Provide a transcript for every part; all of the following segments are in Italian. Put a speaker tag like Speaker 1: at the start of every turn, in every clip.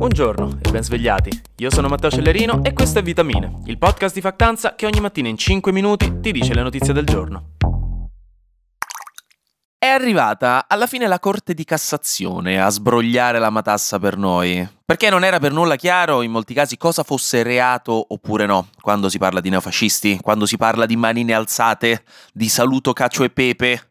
Speaker 1: Buongiorno e ben svegliati. Io sono Matteo Cellerino e questo è Vitamine, il podcast di Factanza che ogni mattina in 5 minuti ti dice le notizie del giorno. È arrivata alla fine la Corte di Cassazione a sbrogliare la matassa per noi, perché non era per nulla chiaro in molti casi cosa fosse reato oppure no, quando si parla di neofascisti, quando si parla di manine alzate, di saluto cacio e pepe,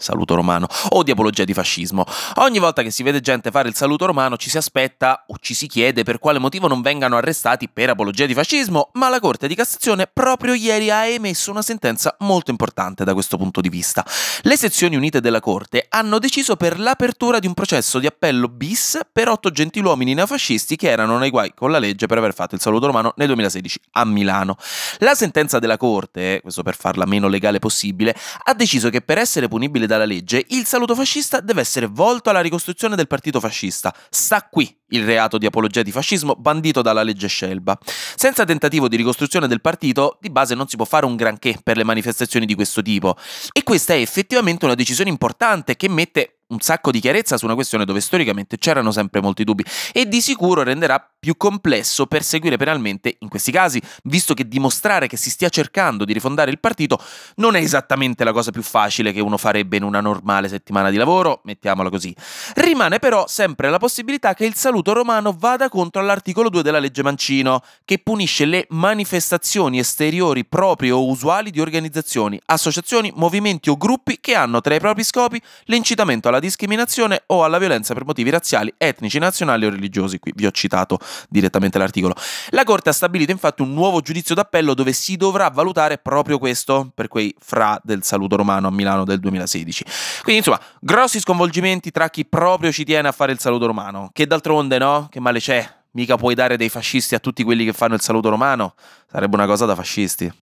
Speaker 1: saluto romano, o di apologia di fascismo. Ogni volta che si vede gente fare il saluto romano ci si aspetta o ci si chiede per quale motivo non vengano arrestati per apologia di fascismo, ma la Corte di Cassazione proprio ieri ha emesso una sentenza molto importante da questo punto di vista. Le sezioni unite della Corte hanno deciso per l'apertura di un processo di appello bis per otto gentiluomini neofascisti che erano nei guai con la legge per aver fatto il saluto romano nel 2016 a Milano. La sentenza della Corte, questo per farla meno legale possibile, ha deciso che per essere punibile dalla legge, il saluto fascista deve essere volto alla ricostruzione del partito fascista. Sta qui il reato di apologia di fascismo bandito dalla legge Scelba. Senza tentativo di ricostruzione del partito, di base non si può fare un granché per le manifestazioni di questo tipo. E questa è effettivamente una decisione importante che mette un sacco di chiarezza su una questione dove storicamente c'erano sempre molti dubbi e di sicuro renderà più complesso perseguire penalmente in questi casi, visto che dimostrare che si stia cercando di rifondare il partito non è esattamente la cosa più facile che uno farebbe in una normale settimana di lavoro, mettiamola così. Rimane però sempre la possibilità che il saluto romano vada contro all'articolo 2 della legge Mancino, che punisce le manifestazioni esteriori proprie o usuali di organizzazioni, associazioni, movimenti o gruppi che hanno tra i propri scopi l'incitamento alla discriminazione o alla violenza per motivi razziali, etnici, nazionali o religiosi. Qui vi ho citato direttamente l'articolo. La Corte ha stabilito infatti un nuovo giudizio d'appello dove si dovrà valutare proprio questo per quei fra del saluto romano a Milano del 2016. Quindi insomma, grossi sconvolgimenti tra chi proprio ci tiene a fare il saluto romano, che d'altronde no? Che male c'è? Mica puoi dare dei fascisti a tutti quelli che fanno il saluto romano? Sarebbe una cosa da fascisti.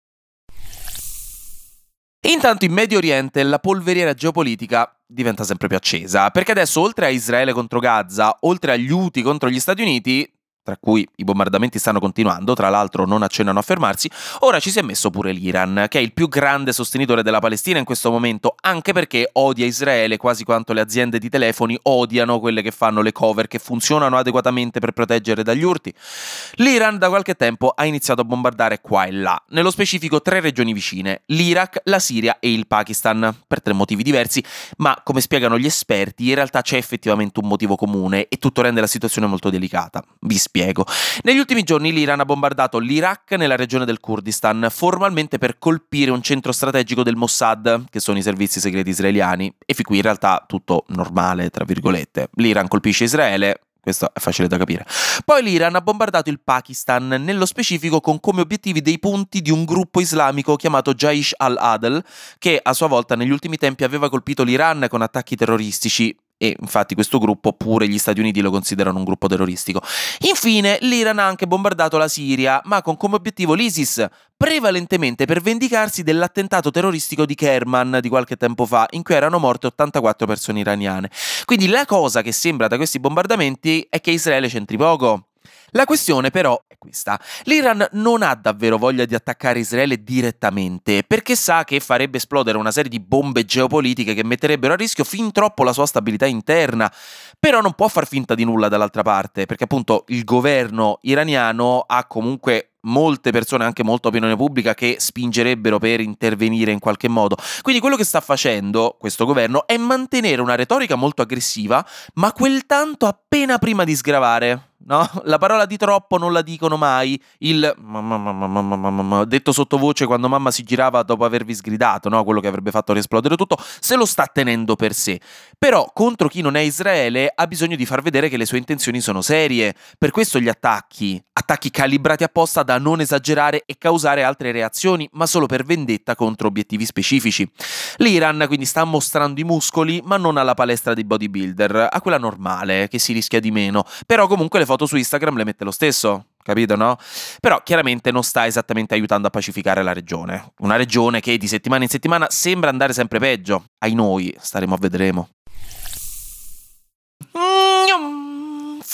Speaker 1: Intanto in Medio Oriente la polveriera geopolitica diventa sempre più accesa, perché adesso oltre a Israele contro Gaza, oltre agli Houthi contro gli Stati Uniti, tra cui i bombardamenti stanno continuando, tra l'altro non accennano a fermarsi, ora ci si è messo pure l'Iran, che è il più grande sostenitore della Palestina in questo momento, anche perché odia Israele quasi quanto le aziende di telefoni odiano quelle che fanno le cover che funzionano adeguatamente per proteggere dagli urti. L'Iran da qualche tempo ha iniziato a bombardare qua e là, nello specifico tre regioni vicine, l'Iraq, la Siria e il Pakistan, per tre motivi diversi, ma come spiegano gli esperti in realtà c'è effettivamente un motivo comune e tutto rende la situazione molto delicata. Vi spiego spiego. Negli ultimi giorni l'Iran ha bombardato l'Iraq nella regione del Kurdistan, formalmente per colpire un centro strategico del Mossad, che sono i servizi segreti israeliani, e fin qui in realtà tutto normale, tra virgolette. L'Iran colpisce Israele, questo è facile da capire. Poi l'Iran ha bombardato il Pakistan, nello specifico con come obiettivi dei punti di un gruppo islamico chiamato Jaish al-Adl, che a sua volta negli ultimi tempi aveva colpito l'Iran con attacchi terroristici e infatti questo gruppo pure gli Stati Uniti lo considerano un gruppo terroristico. Infine, l'Iran ha anche bombardato la Siria, ma con come obiettivo l'ISIS, prevalentemente per vendicarsi dell'attentato terroristico di Kerman di qualche tempo fa, in cui erano morte 84 persone iraniane. Quindi la cosa che sembra da questi bombardamenti è che Israele c'entri poco. La questione però è questa. L'Iran non ha davvero voglia di attaccare Israele direttamente, perché sa che farebbe esplodere una serie di bombe geopolitiche che metterebbero a rischio fin troppo la sua stabilità interna. Però non può far finta di nulla dall'altra parte, perché appunto il governo iraniano ha comunque molte persone, anche molta opinione pubblica, che spingerebbero per intervenire in qualche modo. Quindi quello che sta facendo questo governo è mantenere una retorica molto aggressiva, ma quel tanto appena prima di sgravare no? La parola di troppo non la dicono mai. Il detto sottovoce quando mamma si girava dopo avervi sgridato, no? Quello che avrebbe fatto riesplodere tutto, se lo sta tenendo per sé. Però contro chi non è Israele ha bisogno di far vedere che le sue intenzioni sono serie. Per questo gli attacchi, attacchi calibrati apposta da non esagerare e causare altre reazioni, ma solo per vendetta contro obiettivi specifici. L'Iran quindi sta mostrando i muscoli, ma non alla palestra dei bodybuilder, a quella normale, che si rischia di meno. Però comunque le foto su Instagram le mette lo stesso, capito no? Però chiaramente non sta esattamente aiutando a pacificare la regione. Una regione che di settimana in settimana sembra andare sempre peggio. Ai noi, staremo a vedremo.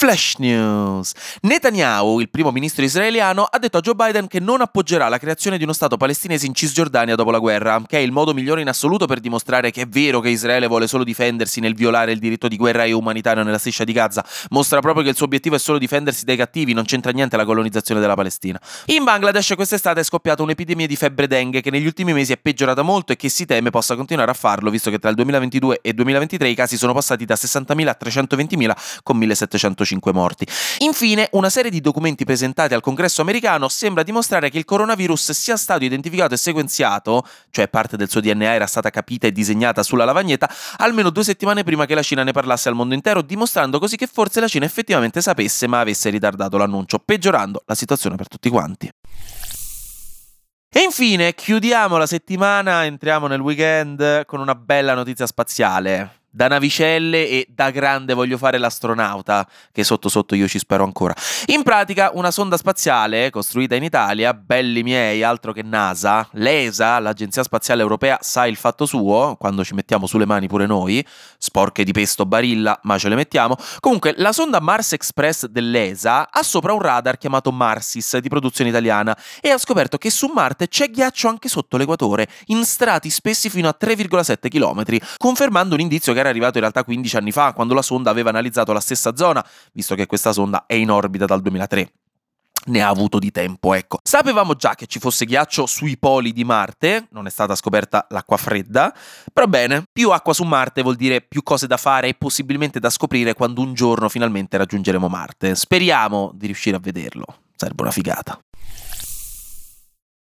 Speaker 1: Flash News. Netanyahu, il primo ministro israeliano, ha detto a Joe Biden che non appoggerà la creazione di uno Stato palestinese in Cisgiordania dopo la guerra, che è il modo migliore in assoluto per dimostrare che è vero che Israele vuole solo difendersi nel violare il diritto di guerra e umanitario nella striscia di Gaza. Mostra proprio che il suo obiettivo è solo difendersi dai cattivi, non c'entra niente la colonizzazione della Palestina. In Bangladesh quest'estate è scoppiata un'epidemia di febbre dengue che negli ultimi mesi è peggiorata molto e che si teme possa continuare a farlo, visto che tra il 2022 e il 2023 i casi sono passati da 60.000 a 320.000 con 1.700 105 morti. Infine, una serie di documenti presentati al congresso americano sembra dimostrare che il coronavirus sia stato identificato e sequenziato, cioè parte del suo DNA era stata capita e disegnata sulla lavagnetta, almeno due settimane prima che la Cina ne parlasse al mondo intero, dimostrando così che forse la Cina effettivamente sapesse ma avesse ritardato l'annuncio, peggiorando la situazione per tutti quanti. E infine chiudiamo la settimana, entriamo nel weekend con una bella notizia spaziale da navicelle e da grande voglio fare l'astronauta, che sotto sotto io ci spero ancora. In pratica una sonda spaziale costruita in Italia, belli miei, altro che NASA, l'ESA, l'Agenzia Spaziale Europea, sa il fatto suo, quando ci mettiamo sulle mani pure noi, sporche di pesto barilla, ma ce le mettiamo. Comunque, la sonda Mars Express dell'ESA ha sopra un radar chiamato Marsis di produzione italiana e ha scoperto che su Marte c'è ghiaccio anche sotto l'equatore, in strati spessi fino a 3,7 km, confermando un indizio che era arrivato in realtà 15 anni fa, quando la sonda aveva analizzato la stessa zona, visto che questa sonda è in orbita dal 2003 ne ha avuto di tempo, ecco. Sapevamo già che ci fosse ghiaccio sui poli di Marte, non è stata scoperta l'acqua fredda, però bene, più acqua su Marte vuol dire più cose da fare e possibilmente da scoprire quando un giorno finalmente raggiungeremo Marte. Speriamo di riuscire a vederlo, sarebbe una figata.